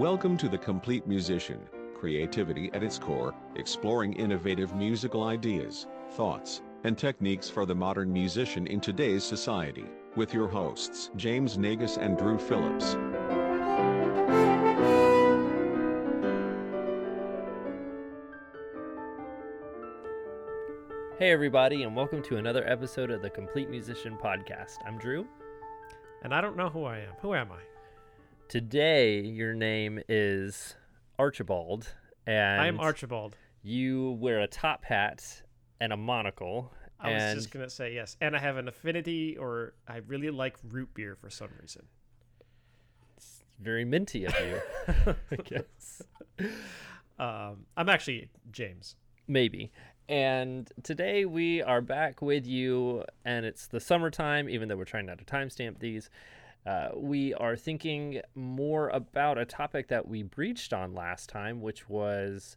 Welcome to The Complete Musician, creativity at its core, exploring innovative musical ideas, thoughts, and techniques for the modern musician in today's society, with your hosts James Naigus and Drew Phillips. Hey, everybody, and welcome to another episode of the Complete Musician Podcast. I'm Drew. And I don't know who I am. Who am I? Today, your name is Archibald, and I'm Archibald. You wear a top hat and a monocle. I was just gonna say yes, and I have an affinity, or I really like root beer for some reason. it's very minty of you, I guess. Um, I'm actually James. Maybe. And today we are back with you, and it's the summertime, even though we're trying not to timestamp these. Uh, we are thinking more about a topic that we breached on last time, which was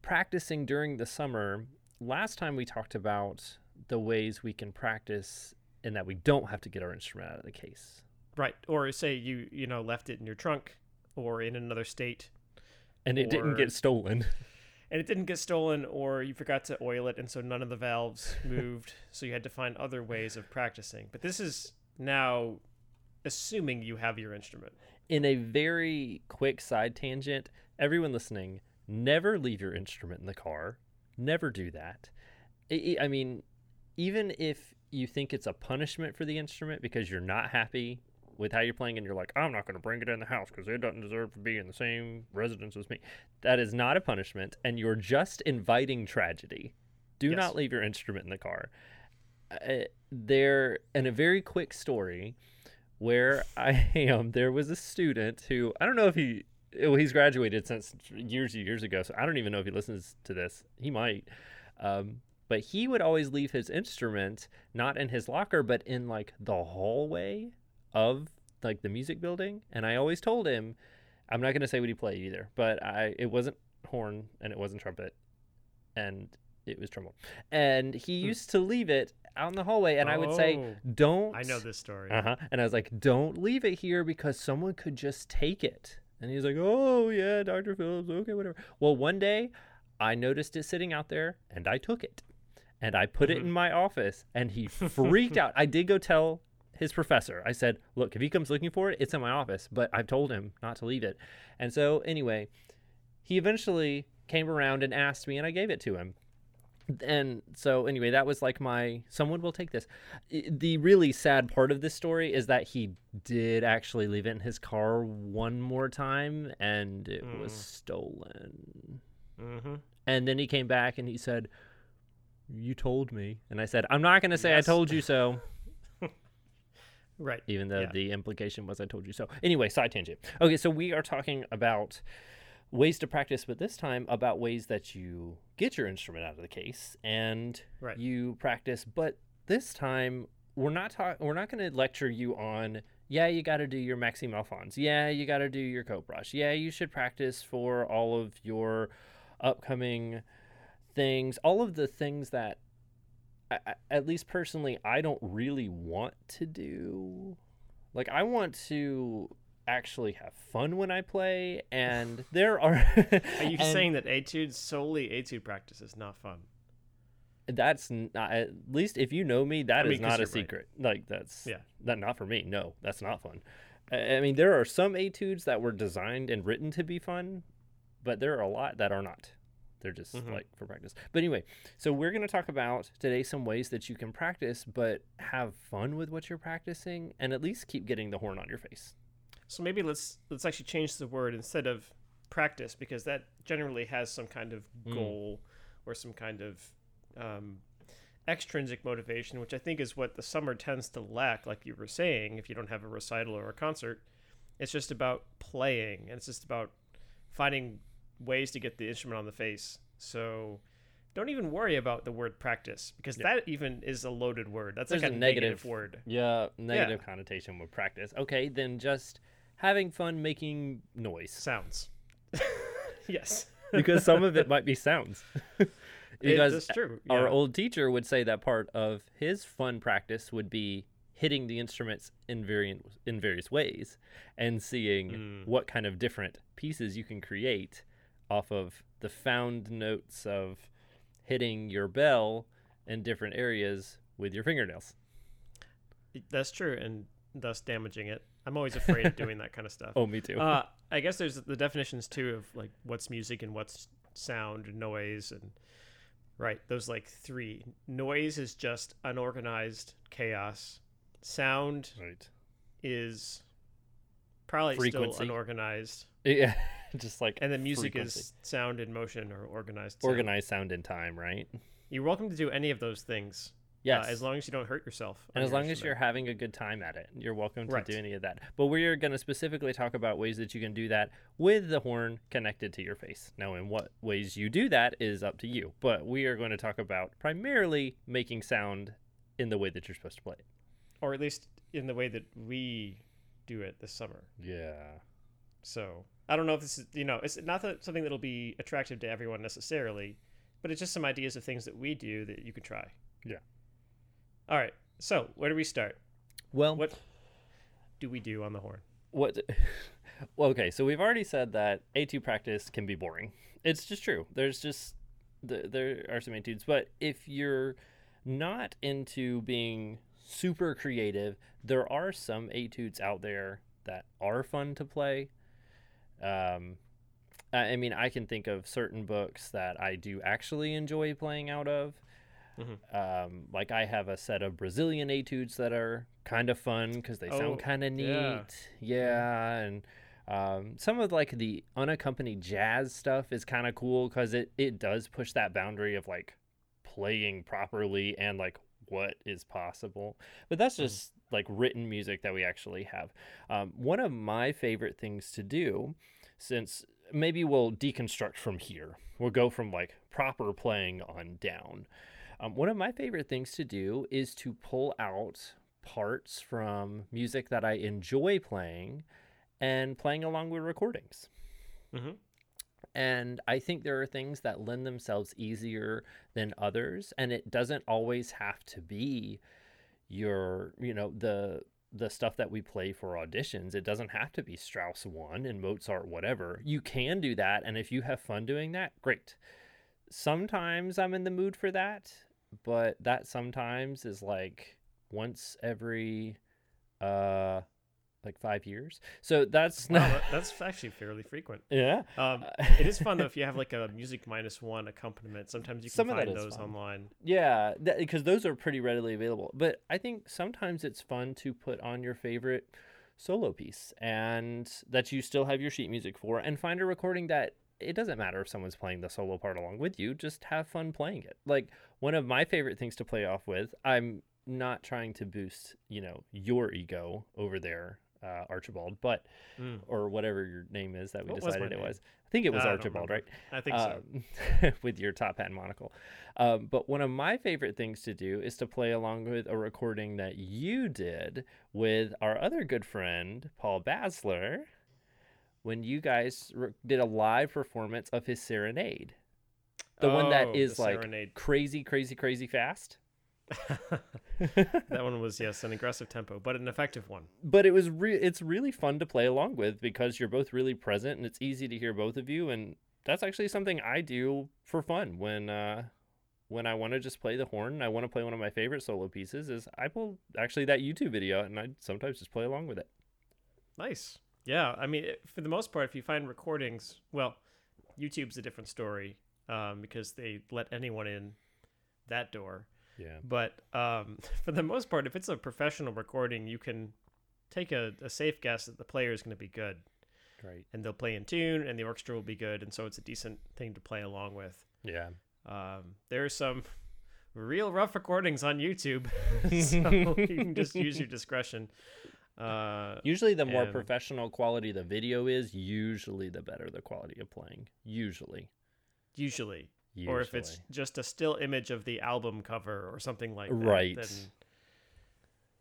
practicing during the summer. Last time we talked about the ways we can practice and that we don't have to get our instrument out of the case. Right, or say you you know left it in your trunk or in another state, And it didn't get stolen. and it didn't get stolen, or you forgot to oil it, and so none of the valves moved, so you had to find other ways of practicing. But this is now assuming you have your instrument. in a very quick side tangent, everyone listening, never leave your instrument in the car. Never do that. I, mean, even if you think it's a punishment for the instrument because you're not happy with how you're playing and you're like, I'm not going to bring it in the house because it doesn't deserve to be in the same residence as me. That is not a punishment, and you're just inviting tragedy. Do Yes. not leave your instrument in the car. Uh, there, in a very quick story, where I am, there was a student who I don't know if he well, he's graduated since years and years ago, so I don't even know if he listens to this. He might. Um, but he would always leave his instrument not in his locker, but in like the hallway of like the music building. And I always told him, I'm not going to say what he played either, but I it wasn't horn and it wasn't trumpet, and it was trombone. And he used to leave it out in the hallway, and I would say, Oh, don't. I know this story. Uh huh. And I was like, don't leave it here because someone could just take it. And he's like, oh, yeah, Dr. Phillips. Okay, whatever. Well, one day I noticed it sitting out there and I took it and I put it Mhm. in my office and he freaked out. I did go tell his professor. I said, look, if he comes looking for it, it's in my office, but I've told him not to leave it. And so, anyway, he eventually came around and asked me and I gave it to him. And so, anyway, that was like my someone will take this the really sad part of this story is that he did actually leave it in his car one more time and it was Mm. stolen. Mm-hmm. And then he came back and he said, You told me. And I said, I'm not going to say Yes. I told you so, Right. even though Yeah. the implication was I told you so. Anyway, side tangent. Okay, so we are talking about ways to practice, but this time about ways that you get your instrument out of the case and Right. you practice. But this time we're not talking. We're not going to lecture you on. Yeah, you got to do your Maxime Alphonse. Yeah, you got to do your Kopprasch. Yeah, you should practice for all of your upcoming things. All of the things that, I, I- at least personally, I don't really want to do. Like I want to actually have fun when I play, and there are. Are you saying that etude solely etude practice is not fun? that's not at least if you know me that I is not a you're right. secret like that's Yeah. that not for me no that's not fun i I mean there are some etudes that were designed and written to be fun but there are a lot that are not they're just Mhm. like for practice but anyway so we're going to talk about today some ways that you can practice but have fun with what you're practicing and at least keep getting the horn on your face So maybe let's let's actually change the word instead of practice because that generally has some kind of Mm. goal or some kind of um, extrinsic motivation, which I think is what the summer tends to lack. Like you were saying, if you don't have a recital or a concert, it's just about playing and it's just about finding ways to get the instrument on the face. So don't even worry about the word practice because Yeah. that even is a loaded word. That's There's like a a, negative- negative word. yeah negative connotation with practice okay then just having fun making noise Sounds. yes. because some of it might be sounds. Because that's true. our old teacher would say that part of his fun practice would be hitting the instruments in variant in various ways and seeing Mm. what kind of different pieces you can create off of the found notes of hitting your bell in different areas with your fingernails. That's true, and thus damaging it. I'm always afraid of doing that kind of stuff. Oh, me too. Uh, I guess there's the definitions too of like what's music and what's sound and noise and right those like three. Noise is just unorganized chaos. Sound right. is probably Frequency. still unorganized, Yeah, just like and then music frequency. is sound in motion or organized. sound. organized sound in time, right? You're welcome to do any of those things. Yes. uh, as long as you don't hurt yourself. and as your long as you're having a good time at it, you're welcome to Right. do any of that. But we're going to specifically talk about ways that you can do that with the horn connected to your face. Now, in what ways you do that is up to you. But we are going to talk about primarily making sound in the way that you're supposed to play it. or at least in the way that we do it this summer. Yeah. So I don't know if this is you know it's not that something that'll be attractive to everyone necessarily, but it's just some ideas of things that we do that you could try. Yeah. All right. So where do we start? Well, What do we do on the horn? what well, okay so we've already said that etude practice can be boring it's just true there's just th- there are some etudes but if you're not into being super creative there are some etudes out there that are fun to play um I mean, I can think of certain books that I do actually enjoy playing out of. Um, like I have a set of Brazilian etudes that are kind of fun because they Oh, sound kind of neat. yeah. Yeah, and um, some of like the unaccompanied jazz stuff is kind of cool because it it does push that boundary of like playing properly and like what is possible. But that's just like written music that we actually have. Um, one of my favorite things to do, since maybe we'll deconstruct from here, we'll go from like proper playing on down. Um, one of my favorite things to do is to pull out parts from music that I enjoy playing and playing along with recordings. Mhm. And I think there are things that lend themselves easier than others, and it doesn't always have to be your, you know, the the stuff that we play for auditions. It doesn't have to be Strauss one and Mozart whatever. You can do that, and if you have fun doing that, great. Sometimes I'm in the mood for that, but that sometimes is like once every uh like 5 years. So that's Wow, not that- that's actually fairly frequent. yeah. Um, it is fun though if you have like a music minus one accompaniment. Sometimes you can Some find those fun. online. Yeah, because those are pretty readily available. But I think sometimes it's fun to put on your favorite solo piece and that you still have your sheet music for and find a recording that it doesn't matter if someone's playing the solo part along with you, just have fun playing it. Like one of my favorite things to play off with, I'm not trying to boost, you know, your ego over there, uh, Archibald, but Mm. or whatever your name is that we What was decided it name? was. I think it was I don't Archibald, remember. right? I think so. um, with your top hat and monocle. Um, but one of my favorite things to do is to play along with a recording that you did with our other good friend, Paul Basler, when you guys re- did a live performance of his Serenade. The one that Oh, is like Serenade. crazy, crazy, crazy fast. that one was yes, an aggressive tempo, but an effective one. but it was re- it's really fun to play along with because you're both really present and it's easy to hear both of you and that's actually something I do for fun when uh when I want to just play the horn and I want to play one of my favorite solo pieces is I pull actually that YouTube video and I sometimes just play along with it. Nice. Yeah, I mean, for the most part, if you find recordings, well, YouTube's a different story um, because they let anyone in that door. Yeah. But um, for the most part, if it's a professional recording, you can take a, a safe guess that the player is going to be good Right. and they'll play in tune and the orchestra will be good. And so it's a decent thing to play along with. Yeah. Um, there are some real rough recordings on YouTube, so you can just use your discretion. Uh, Usually the more And- professional quality the video is, usually the better the quality of playing. Usually. usually. Usually. or if it's just a still image of the album cover or something like that, Right. then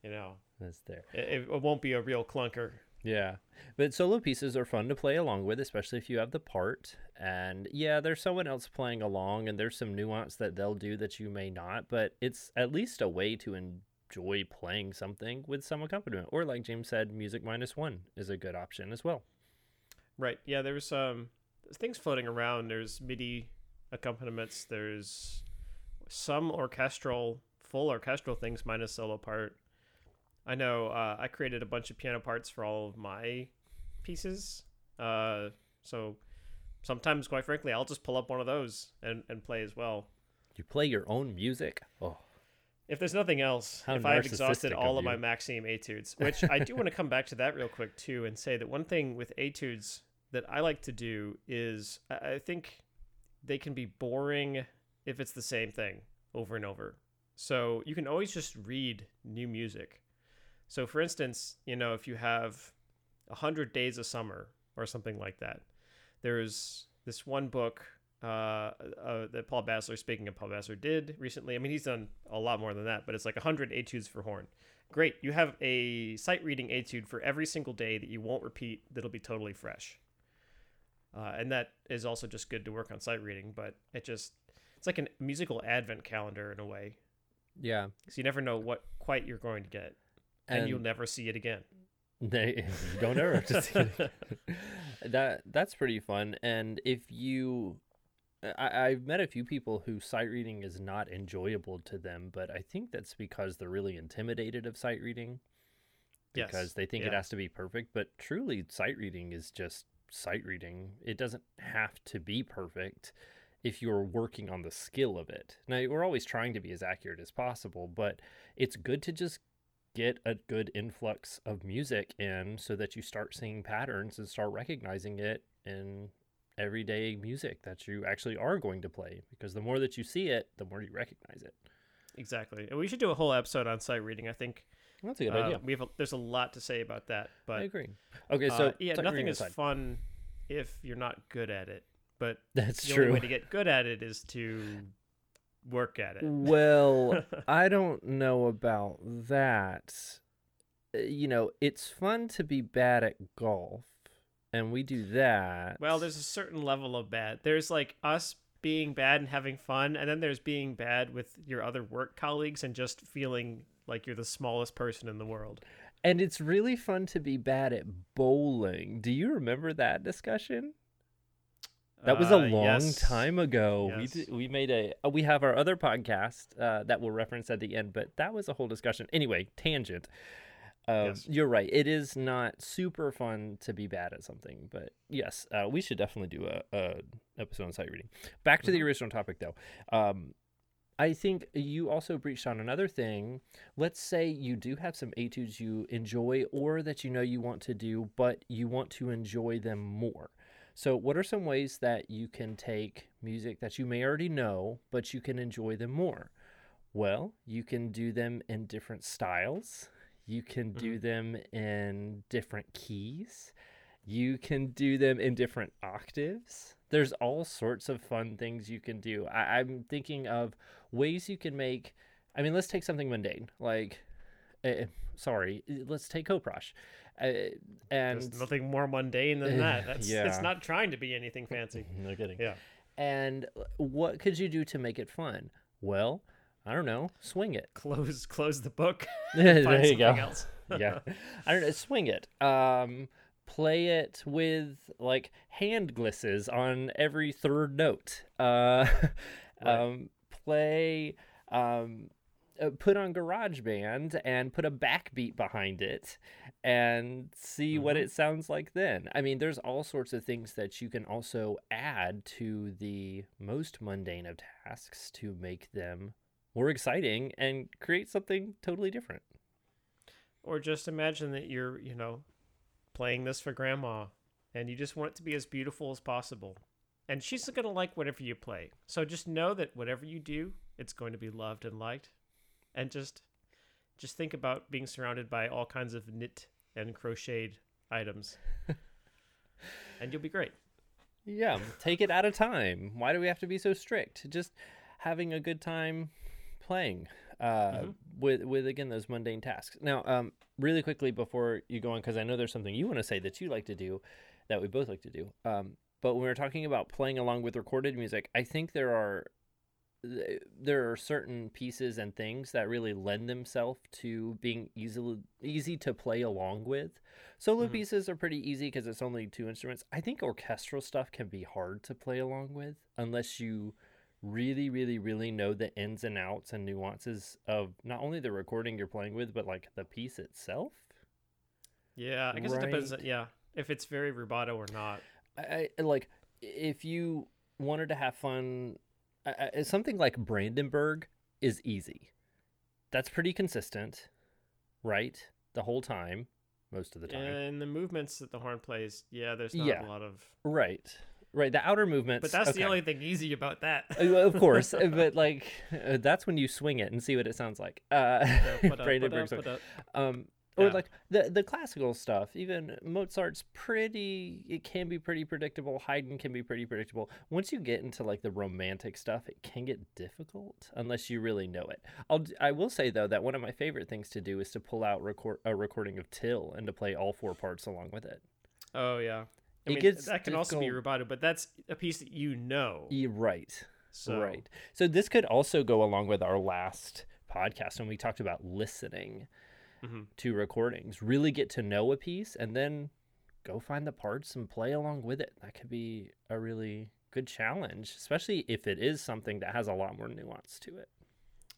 you know that's there. it, it won't be a real clunker. Yeah. But solo pieces are fun to play along with, especially if you have the part. And yeah, there's someone else playing along, and there's some nuance that they'll do that you may not, but it's at least a way to en- enjoy playing something with some accompaniment. Or like James said, music minus one is a good option as well. Right. Yeah, there's um things floating around. There's MIDI accompaniments. There's some orchestral, full orchestral things minus solo part. I know uh, I created a bunch of piano parts for all of my pieces. Uh, so sometimes, quite frankly, I'll just pull up one of those and, and play as well. You play your own music? Oh, If there's nothing else, How if I've exhausted all of of my. Maxime etudes, which I do want to come back to that real quick too, and say that one thing with etudes that I like to do is I I think they can be boring if it's the same thing over and over. So you can always just read new music. So for instance, you know, if you have a hundred days of summer or something like that, there's this one book uh, uh, that Paul Basler, speaking of Paul Basler, did recently. I mean, he's done a lot more than that, but it's like 100 etudes for horn. Great. You have a sight reading etude for every single day that you won't repeat, that'll be totally fresh. Uh, and that is also just good to work on sight reading, but it just, it's like a musical advent calendar in a way. yeah. So you never know what quite you're going to get, and, you'll never see it again. They don't ever just that that's pretty fun. And if you, I, I've met a few people who sight reading is not enjoyable to them, but I think that's because they're really intimidated of sight reading Yes. because they think it has to be perfect. But truly, sight reading is just sight reading. It doesn't have to be perfect if you're working on the skill of it. Now, we're always trying to be as accurate as possible, but it's good to just get a good influx of music in so that you start seeing patterns and start recognizing it in everyday music that you actually are going to play because the more that you see it the more you recognize it Exactly. And we should do a whole episode on sight reading. I think that's a good uh, idea we have a, there's a lot to say about that, but i agree okay so uh, yeah, nothing is aside. fun if you're not good at it. But that's the true only way to get good at it is to work at it. well i don't know about that Uh, you know it's fun to be bad at golf and we do that Well, there's a certain level of bad. There's like us being bad and having fun, and then there's being bad with your other work colleagues and just feeling like you're the smallest person in the world. And it's really fun to be bad at bowling. Do you remember that discussion? That was a Uh, long yes. time ago. We did, we made a uh, we have our other podcast uh, that we'll reference at the end, but that was a whole discussion. Anyway, tangent. Uh, Yes. You're right. It is not super fun to be bad at something, but yes, uh, we should definitely do a, a episode on sight reading. Back to the Mhm. original topic, though. Um, I think you also breached on another thing. Let's say you do have some etudes you enjoy or that you know you want to do, but you want to enjoy them more. So, what are some ways that you can take music that you may already know, but you can enjoy them more? Well, you can do them in different styles. You can do them in different keys. You can do them in different octaves. There's all sorts of fun things you can do. I- I'm thinking of ways you can make. I mean, let's take something mundane, like, uh, sorry, let's take Kopprasch. Uh, and There's nothing more mundane than that. That's Yeah. it's not trying to be anything fancy. no kidding. Yeah. And what could you do to make it fun? Well, I don't know, swing it. Close close the book. there find you go. yeah, I don't know, swing it. Um, play it with like hand glisses on every third note. Uh, Right. um, play. Um, uh, put on GarageBand and put a backbeat behind it and see what Mhm. it sounds like then. I mean, there's all sorts of things that you can also add to the most mundane of tasks to make them more exciting and create something totally different. Or just imagine that you're, you know, playing this for grandma and you just want it to be as beautiful as possible. And she's going to like whatever you play. So just know that whatever you do, it's going to be loved and liked. And just just think about being surrounded by all kinds of knit and crocheted items. and you'll be great. Yeah, take it at a time. Why do we have to be so strict? Just having a good time playing uh, Mhm. with with again those mundane tasks. Now, um, really quickly before you go on, because I know there's something you want to say that you like to do, that we both like to do. Um, but when we're talking about playing along with recorded music, I think there are there are certain pieces and things that really lend themselves to being easily easy to play along with. Solo Mhm. pieces are pretty easy because it's only two instruments. I think orchestral stuff can be hard to play along with unless you really, really, really know the ins and outs and nuances of not only the recording you're playing with, but like the piece itself. Yeah, I guess it depends. Yeah, if it's very rubato or not. I, I like if you wanted to have fun I, I, something like brandenburg is easy that's pretty consistent right the whole time most of the time And the movements that the horn plays, yeah, there's not Yeah. a lot of. right right the outer movements But that's the only thing easy about that. Uh, of course but like uh, that's when you swing it and see what it sounds like uh But, brandenburg but, swing. but, uh, um or Yeah. like the the classical stuff even mozart's pretty it can be pretty predictable haydn can be pretty predictable once you get into like the romantic stuff it can get difficult unless you really know it i'll i will say though that one of my favorite things to do is to pull out record a recording of till and to play all four parts along with it Oh yeah. I It mean, gets that can also be difficult. rubato, but that's a piece that you know. Yeah, right So right so this could also go along with our last podcast when we talked about listening Mhm. to recordings really get to know a piece and then go find the parts and play along with it that could be a really good challenge especially if it is something that has a lot more nuance to it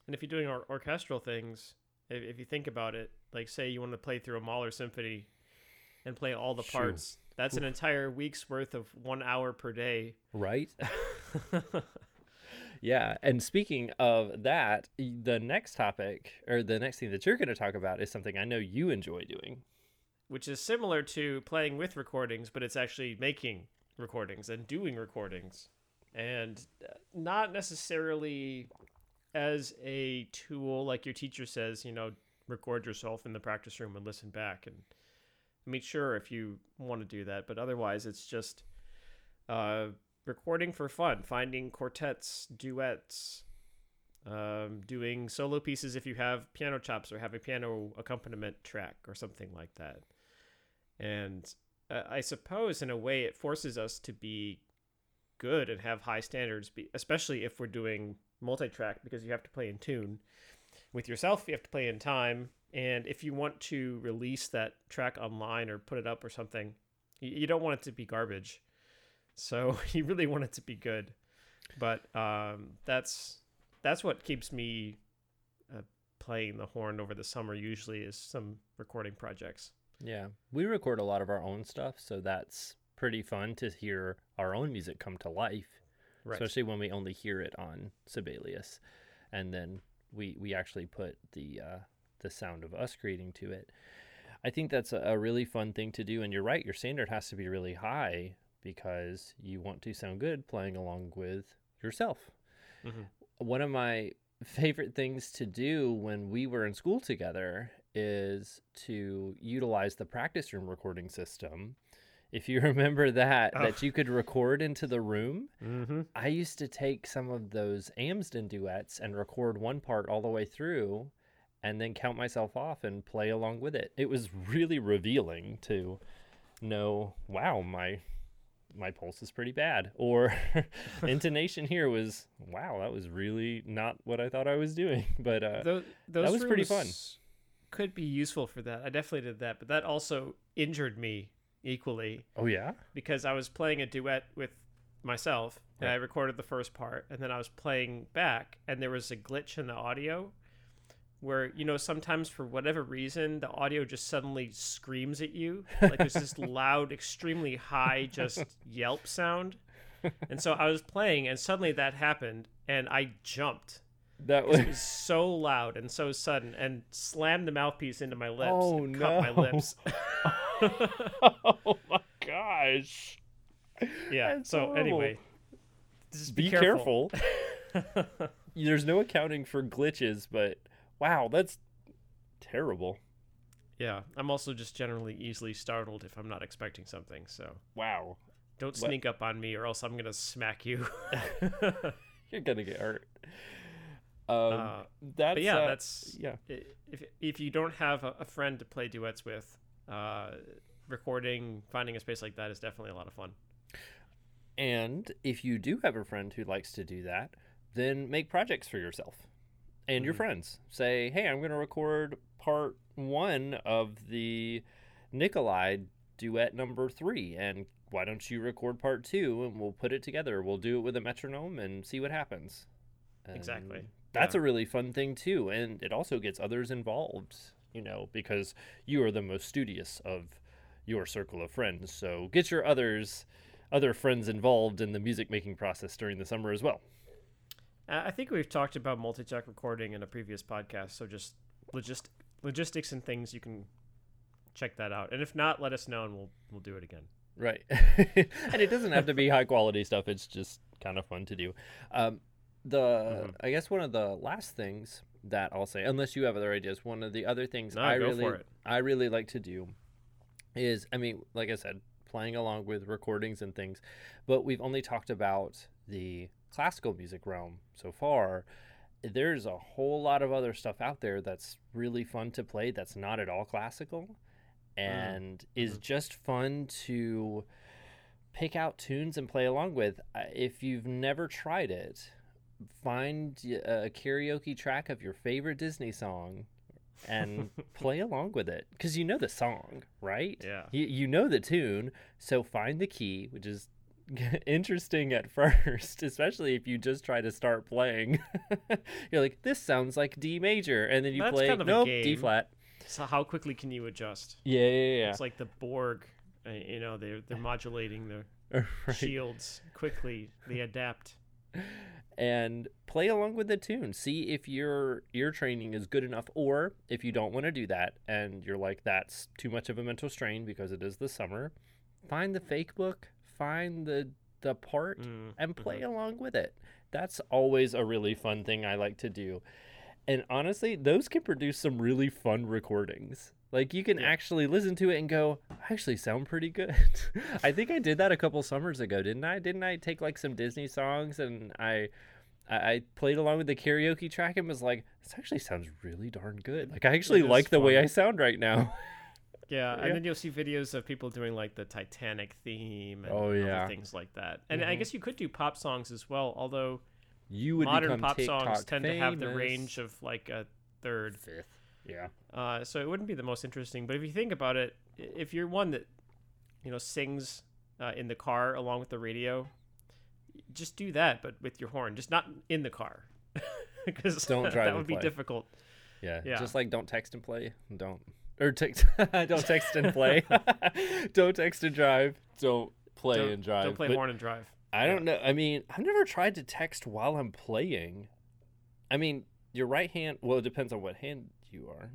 And if you're doing or- orchestral things, if, if you think about it, like say you want to play through a Mahler symphony and play all the parts, that's an entire week's worth of one hour per day. right yeah and speaking of that the next topic or the next thing that you're going to talk about is something i know you enjoy doing Which is similar to playing with recordings, but it's actually making recordings and doing recordings. And uh, not necessarily as a tool, like your teacher says, you know, record yourself in the practice room and listen back and make sure if you want to do that. But otherwise, it's just uh, recording for fun, finding quartets, duets, um, doing solo pieces if you have piano chops or have a piano accompaniment track or something like that. And uh, I suppose, in a way, it forces us to be good and have high standards, especially if we're doing multi track because you have to play in tune. With yourself, you have to play in time. And if you want to release that track online or put it up or something, you, don't want it to be garbage. So you really want it to be good. But um, that's that's what keeps me uh, playing the horn over the summer. Usually, is some recording projects. yeah we record a lot of our own stuff so that's pretty fun to hear our own music come to life Right. especially when we only hear it on Sibelius, and then we we actually put the uh, the sound of us creating to it. I think that's a, really fun thing to do, and you're right. Your standard has to be really high because you want to sound good playing along with yourself. Mhm. One of my favorite things to do when we were in school together is to utilize the practice room recording system. If you remember that, Oh. that you could record into the room. Mm-hmm. I used to take some of those Amsden duets and record one part all the way through and then count myself off and play along with it. It was really revealing to know, wow, my my pulse is pretty bad or intonation here was wow, that was really not what I thought I was doing. But uh Tho- those was pretty fun. Could be useful for that. I definitely did that, but that also injured me equally oh yeah. because I was playing a duet with myself and Right. I recorded the first part and then I was playing back and there was a glitch in the audio where you know sometimes for whatever reason the audio just suddenly screams at you like there's this loud extremely high just yelp sound and so I was playing and suddenly that happened and I jumped that was it was so loud and so sudden and slammed the mouthpiece into my lips Oh, and cut my lips Oh my gosh. yeah That's so horrible. anyway just Be careful. There's no accounting for glitches, but wow, that's terrible. Yeah, I'm also just generally easily startled if I'm not expecting something. So Wow. don't What- sneak up on me, or else I'm gonna smack you. You're gonna get hurt. Um, uh, that's yeah, uh, that's yeah. if if you don't have a, a friend to play duets with, uh, recording, finding a space like that is definitely a lot of fun. And if you do have a friend who likes to do that, then make projects for yourself and your Mhm. friends. Say, hey, I'm going to record part one of the Nicolai duet number three, and why don't you record part two and we'll put it together? We'll do it with a metronome and see what happens. Exactly. That's Yeah. a really fun thing too, and it also gets others involved. You know, because you are the most studious of your circle of friends, so get your others, other friends involved in the music making process during the summer as well. I think we've talked about multi-track recording in a previous podcast, so just logist- logistics and things you can check that out. And if not, let us know and we'll we'll do it again. Right. and it doesn't have to be high quality stuff. It's just kind of fun to do. Um, the Mhm. I guess one of the last things that I'll say, unless you have other ideas, one of the other things No, I really. I really like to do is, I mean, like I said, playing along with recordings and things, but we've only talked about the classical music realm so far. There's a whole lot of other stuff out there that's really fun to play that's not at all classical and is Mhm. just fun to pick out tunes and play along with. If you've never tried it, find a karaoke track of your favorite Disney song and play along with it because you know the song, right? Yeah. You, you know the tune, so find the key, which is interesting at first, especially if you just try to start playing. You're like, this sounds like D major, and then you That's play kind of nope, D flat. So how quickly can you adjust? Yeah, yeah, yeah. It's like the Borg. Uh, you know, they're they're modulating the Right. shields quickly. They adapt. and play along with the tune. See if your ear training is good enough, or if you don't want to do that and you're like, that's too much of a mental strain because it is the summer, find the fake book, find the the part, Mm, and play mhm. along with it. That's always a really fun thing I like to do. And honestly, those can produce some really fun recordings. Like you can Yeah. actually listen to it and go, I actually sound pretty good. I think I did that a couple summers ago, didn't I? Didn't I take like some Disney songs and I I I played along with the karaoke track and was like, this actually sounds really darn good. Like I actually like the way. I sound right now. Yeah, Yeah. and then you'll see videos of people doing like the Titanic theme and Oh, other yeah. things like that. And I Mhm. guess you could do pop songs as well, although You would modern pop TikTok songs tend to have the range of like a third. fifth. Yeah. Uh, so it wouldn't be the most interesting. But if you think about it, if you're one that you know sings uh, in the car along with the radio, just do that, but with your horn, just not in the car, because Don't drive that would be difficult. Yeah, Yeah. just like don't text and play. Don't or text. don't text and play. don't text and drive. Don't play don't, and drive. Don't play But horn and drive. I don't know. I mean, I've never tried to text while I'm playing. I mean, your right hand. Well, it depends on what hand you are,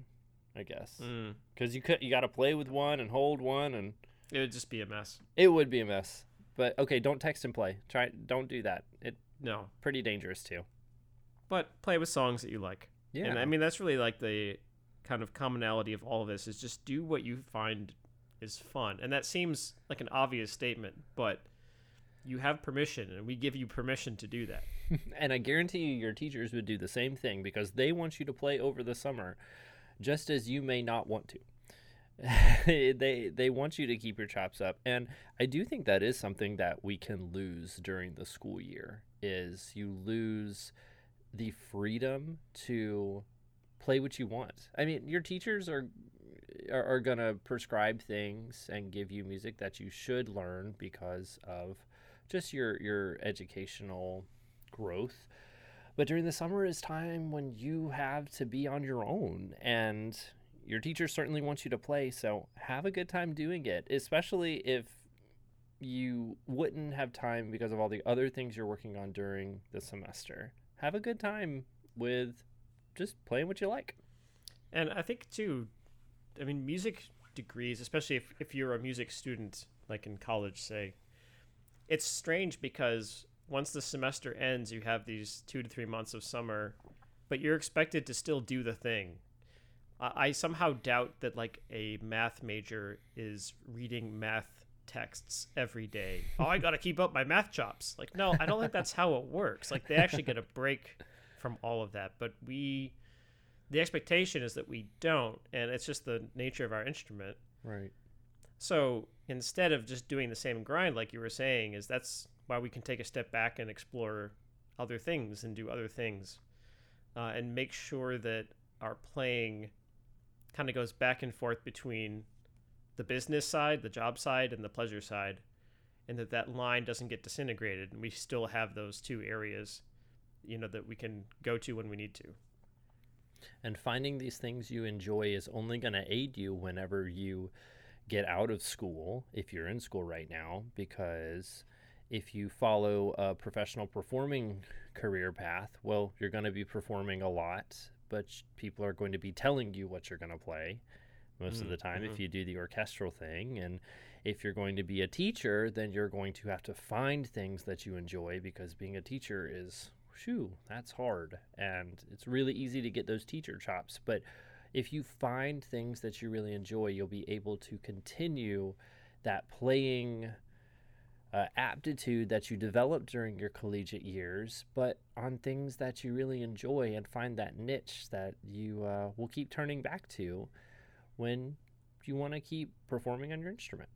I guess. Mm. Because you could you got to play with one and hold one, and It would just be a mess. it would be a mess. But okay, don't text and play. Try. Don't do that. It No, pretty dangerous too. but play with songs that you like. Yeah. And I mean, that's really like the kind of commonality of all of this is just do what you find is fun. And that seems like an obvious statement, but you have permission and we give you permission to do that. And I guarantee you, your teachers would do the same thing because they want you to play over the summer, just as you may not want to. they they want you to keep your chops up, and I do think that is something that we can lose during the school year. Is you lose the freedom to play what you want. I mean, your teachers are are, are gonna prescribe things and give you music that you should learn because of just your your educational growth. But during the summer is time when you have to be on your own and your teacher certainly wants you to play, so have a good time doing it, especially if you wouldn't have time because of all the other things you're working on during the semester. Have a good time with just playing what you like. And I think too, I mean, music degrees, especially if, if you're a music student, like in college, say, it's strange because once the semester ends, you have these two to three months of summer, but you're expected to still do the thing. I I somehow doubt that like a math major is reading math texts every day. Oh, I got to keep up my math chops. Like, no, I don't think that's how it works. Like, they actually get a break from all of that, but we the expectation is that we don't and it's just the nature of our instrument Right. so instead of just doing the same grind like you were saying is that's why we can take a step back and explore other things and do other things, uh, and make sure that our playing kind of goes back and forth between the business side, the job side, and the pleasure side, and that that line doesn't get disintegrated, and we still have those two areas, you know, that we can go to when we need to. And finding these things you enjoy is only going to aid you whenever you get out of school, if you're in school right now, because if you follow a professional performing career path, well, you're going to be performing a lot, but people are going to be telling you what you're going to play most of the time Mm-hmm. if you do the orchestral thing. And if you're going to be a teacher, then you're going to have to find things that you enjoy because being a teacher is, shoo, that's hard. And it's really easy to get those teacher chops. But if you find things that you really enjoy, you'll be able to continue that playing uh, aptitude that you developed during your collegiate years, but on things that you really enjoy and find that niche that you uh, will keep turning back to when you want to keep performing on your instrument.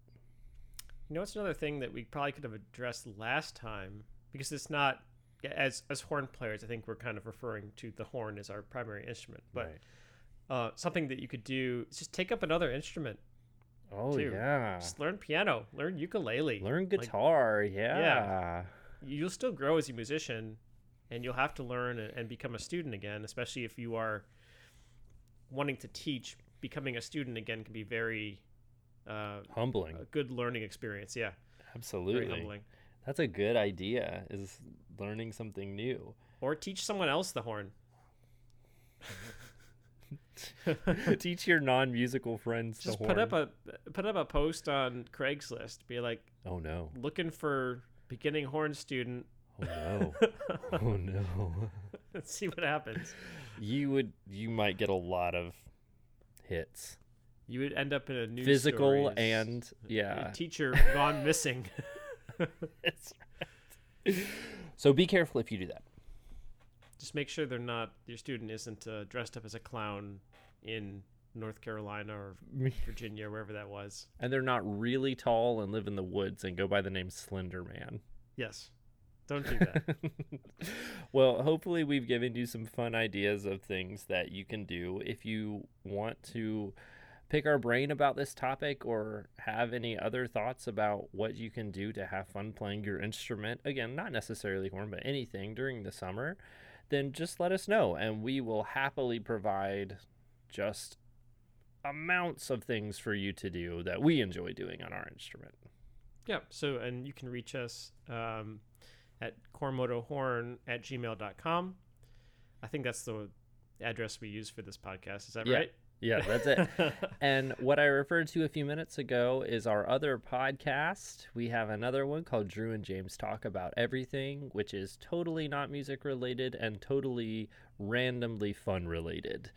You know, it's another thing that we probably could have addressed last time because it's not as as horn players. I think we're kind of referring to the horn as our primary instrument, but uh, something that you could do is just take up another instrument. oh too. yeah, Just learn piano, learn ukulele, learn Like, guitar. yeah. you'll still grow as a musician, and you'll have to learn and, become a student again. Especially if you are wanting to teach, becoming a student again can be very uh, humbling. a good learning experience. Yeah, very Absolutely, humbling. That's a good idea. Is learning something new. Or teach someone else the horn. Teach your non-musical friends Just the put up a put up a post on Craigslist. Be like Oh no! looking for beginning horn student. Oh no! oh no! let's see what happens. You would. You might get a lot of hits. You would end up in a new Physical stories. and yeah. teacher gone missing. That's right. So be careful if you do that. Just make sure they're not your student isn't uh, dressed up as a clown in North Carolina or Virginia, wherever that was. And they're not really tall and live in the woods and go by the name Slender Man. Yes, don't do that. well, hopefully, we've given you some fun ideas of things that you can do. If you want to pick our brain about this topic or have any other thoughts about what you can do to have fun playing your instrument, again, not necessarily horn, but anything during the summer, then just let us know and we will happily provide just amounts of things for you to do that we enjoy doing on our instrument. yeah. So, and you can reach us um, at cormotohorn at gmail.com. I think that's the address we use for this podcast. Is that Yeah. right? Yeah, that's it. and what I referred to a few minutes ago is our other podcast. We have another one called Drew and James Talk About Everything, which is totally not music related and totally randomly fun related.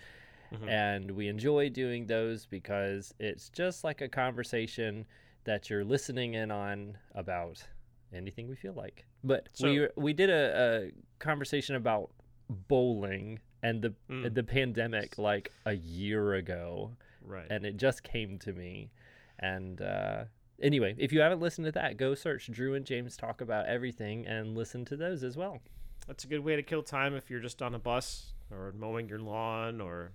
Mhm. And we enjoy doing those because it's just like a conversation that you're listening in on about anything we feel like. But we we did a, a conversation about bowling and the Mm. the pandemic like a year ago right. and it just came to me and uh anyway if you haven't listened to that go search drew and james talk about everything and listen to those as well That's a good way to kill time if you're just on a bus or mowing your lawn or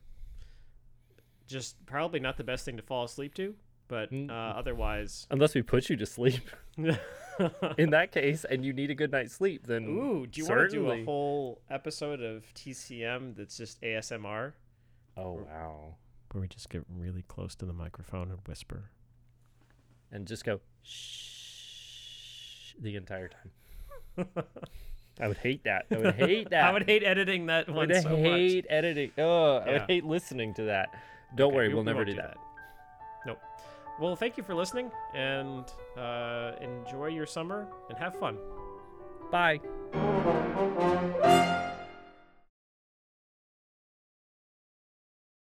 just probably not the best thing to fall asleep to, but Mm. uh, otherwise. unless we put you to sleep in that case and you need a good night's sleep then Ooh, do you want to do a whole episode of TCM that's just ASMR? oh wow. Where we just get really close to the microphone and whisper. and just go shh the entire time. I would hate that. I would hate that. I would hate editing that one I would so hate editing. Oh i would hate listening to that. Don't Okay, worry we- we'll we never won't do that. Nope. Well, thank you for listening and uh, enjoy your summer and have fun. bye